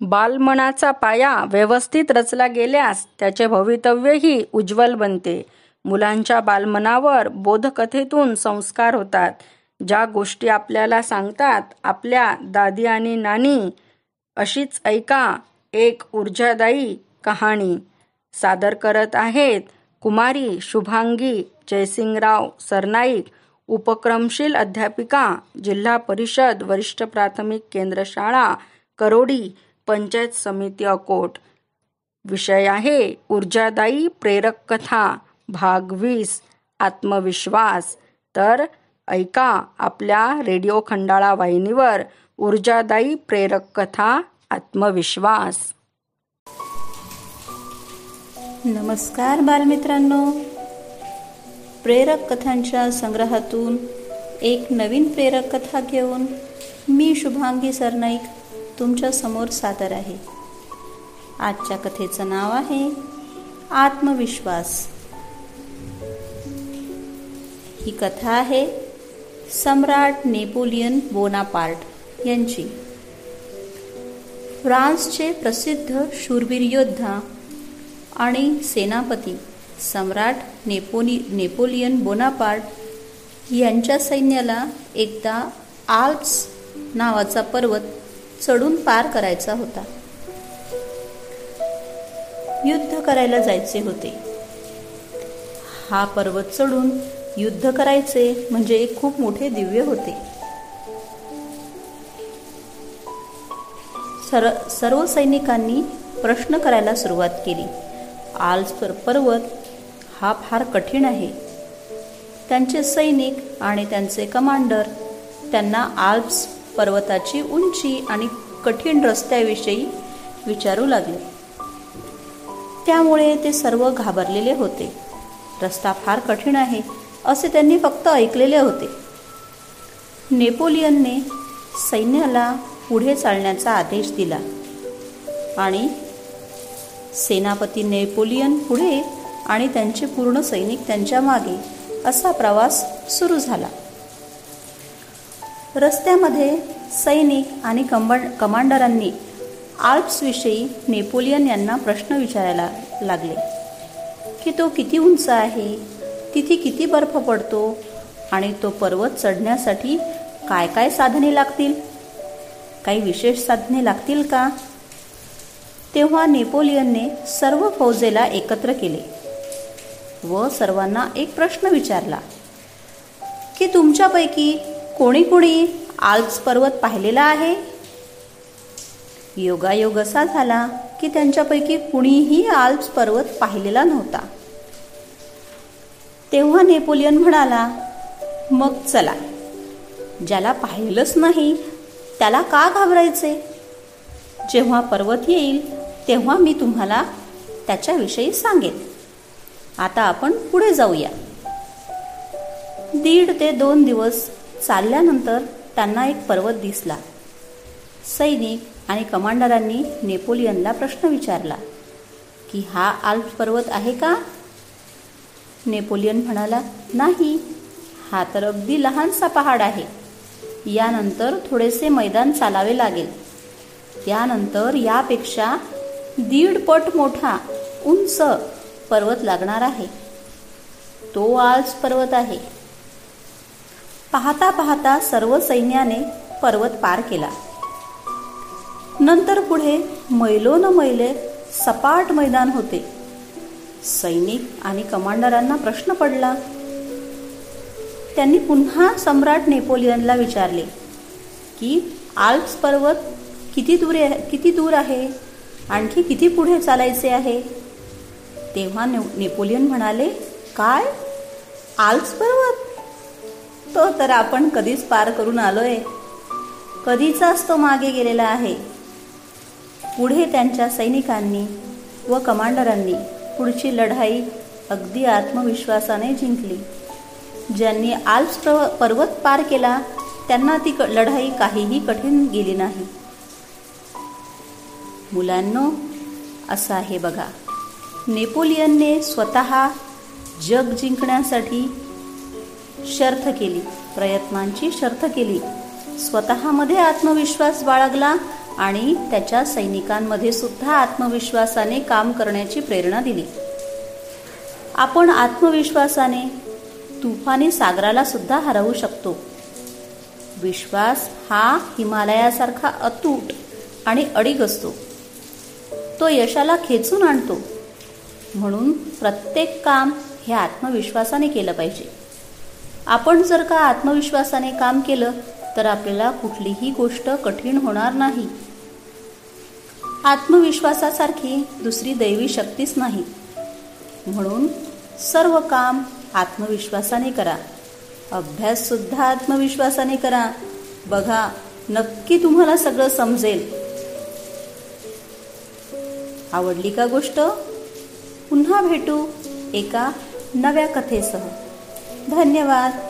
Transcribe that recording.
बालमनाचा पाया व्यवस्थित रचला गेल्यास त्याचे भवितव्यही उज्ज्वल बनते. मुलांच्या बालमनावर बोधकथेतून संस्कार होतात. ज्या गोष्टी आपल्याला सांगतात आपल्या दादी आणि नानी अशीच ऐका एक ऊर्जादायी कहाणी. सादर करत आहेत कुमारी शुभांगी जयसिंगराव सरनाईक उपक्रमशील अध्यापिका जिल्हा परिषद वरिष्ठ प्राथमिक केंद्र शाळा करोडी पंचायत समिती अकोट. विषय आहे ऊर्जादायी प्रेरक कथा भाग वीस आत्मविश्वास. तर ऐका आपल्या रेडिओ खंडाळा वाहिनीवर ऊर्जादायी प्रेरक कथा आत्मविश्वास. नमस्कार बालमित्रांनो. प्रेरक कथांच्या संग्रहातून एक नवीन प्रेरक कथा घेऊन मी शुभांगी सरनाईक तुमच्यासमोर सादर आहे. आजच्या कथेचं नाव आहे आत्मविश्वास. ही कथा आहे सम्राट नेपोलियन बोनापार्ट यांची. फ्रान्सचे प्रसिद्ध शूरवीर योद्धा आणि सेनापती सम्राट नेपोली नेपोलियन बोनापार्ट यांच्या सैन्याला एकदा आल्प्स नावाचा पर्वत चढून पार करायचा होता. युद्ध करायला जायचे होते. हा पर्वत चढून युद्ध करायचे म्हणजे एक खूप मोठे दिव्य होते. सर सर्व सैनिकांनी प्रश्न करायला सुरुवात केली. आल्स पर्वत हा फार कठीण आहे. त्यांचे सैनिक आणि त्यांचे कमांडर त्यांना आल्प्स पर्वताची उंची आणि कठीण रस्त्याविषयी विचारू लागले. त्यामुळे ते सर्व घाबरलेले होते. रस्ता फार कठीण आहे असे त्यांनी फक्त ऐकलेले होते. नेपोलियनने सैन्याला पुढे चालण्याचा आदेश दिला आणि सेनापती नेपोलियन पुढे आणि त्यांचे पूर्ण सैनिक त्यांच्या मागे असा प्रवास सुरू झाला. रस्त्यामध्ये सैनिक आणि कंबड कमांडरांनी आल्प्सविषयी नेपोलियन यांना प्रश्न विचारायला लागले. की तो किती उंच आहे? तिथे किती बर्फ पडतो? आणि तो पर्वत चढण्यासाठी काय काय साधने लागतील? काही विशेष साधने लागतील का? तेव्हा नेपोलियनने सर्व फौजेला एकत्र केले व सर्वांना एक प्रश्न विचारला की तुमच्यापैकी कोणी कोणी आल्प्स पर्वत पाहिलेला आहे? योगायोग असा झाला की त्यांच्यापैकी कुणीही आल्प्स पर्वत पाहिलेला नव्हता. तेव्हा नेपोलियन म्हणाला मग चला. ज्याला पाहिलंच नाही त्याला का घाबरायचे? जेव्हा पर्वत येईल तेव्हा मी तुम्हाला त्याच्याविषयी सांगेन. आता आपण पुढे जाऊया. दीड ते दोन दिवस चालल्यानंतर त्यांना एक पर्वत दिसला. सैनिक आणि कमांडरांनी नेपोलियनला प्रश्न विचारला की हा आल्प पर्वत आहे का? नेपोलियन म्हणाला नाही हा तर अगदी लहानसा पहाड आहे. यानंतर थोडेसे मैदान चालावे लागेल. त्यानंतर यापेक्षा दीड पट मोठा उंच पर्वत लागणार आहे. तो आल्स पर्वत आहे. पाहता पाहता सर्व सैन्याने पर्वत पार केला. नंतर पुढे मैलोन मैले सपाट मैदान होते. सैनिक आणि कमांडरांना प्रश्न पडला. त्यांनी पुन्हा सम्राट नेपोलियनला विचारले की आल्प्स पर्वत किती दूर किती दूर आहे? आणखी किती पुढे चालायचे आहे? तेव्हा नेपोलियन म्हणाले काय? आल्प्स पर्वत? तो तर आपण कधीच पार करून आलोय. कधीचाच तो मागे गेलेला आहे? पुढे त्यांच्या सैनिकांनी व कमांडरांनी पुढची लढाई अगदी आत्मविश्वासाने जिंकली. ज्यांनी आल्प्स पर्वत पार केला त्यांना ती लढाई काहीही कठीण गेली नाही. मुलांनो असं आहे बघा. नेपोलियनने स्वतः जग जिंकण्यासाठी शर्थ केली. प्रयत्नांची शर्थ केली. स्वतःमध्ये आत्मविश्वास बाळगला आणि त्याच्या सैनिकांमध्ये सुद्धा आत्मविश्वासाने काम करण्याची प्रेरणा दिली. आपण आत्मविश्वासाने तुफानी सागराला सुद्धा हरवू शकतो. विश्वास हा हिमालयासारखा अतूट आणि अडीग असतो. तो यशाला खेचून आणतो. म्हणून प्रत्येक काम हे आत्मविश्वासाने केलं पाहिजे. आपण जर का आत्मविश्वासाने काम केलं तर आपल्याला कुठलीही गोष्ट कठीण होणार नाही. आत्मविश्वासासारखी दुसरी दैवी शक्तीच नाही. म्हणून सर्व काम आत्मविश्वासाने करा. अभ्याससुद्धा आत्मविश्वासाने करा. बघा नक्की तुम्हाला सगळं समजेल. आवडली का गोष्ट? पुन्हा भेटू एका नव्या कथेसह. धन्यवाद.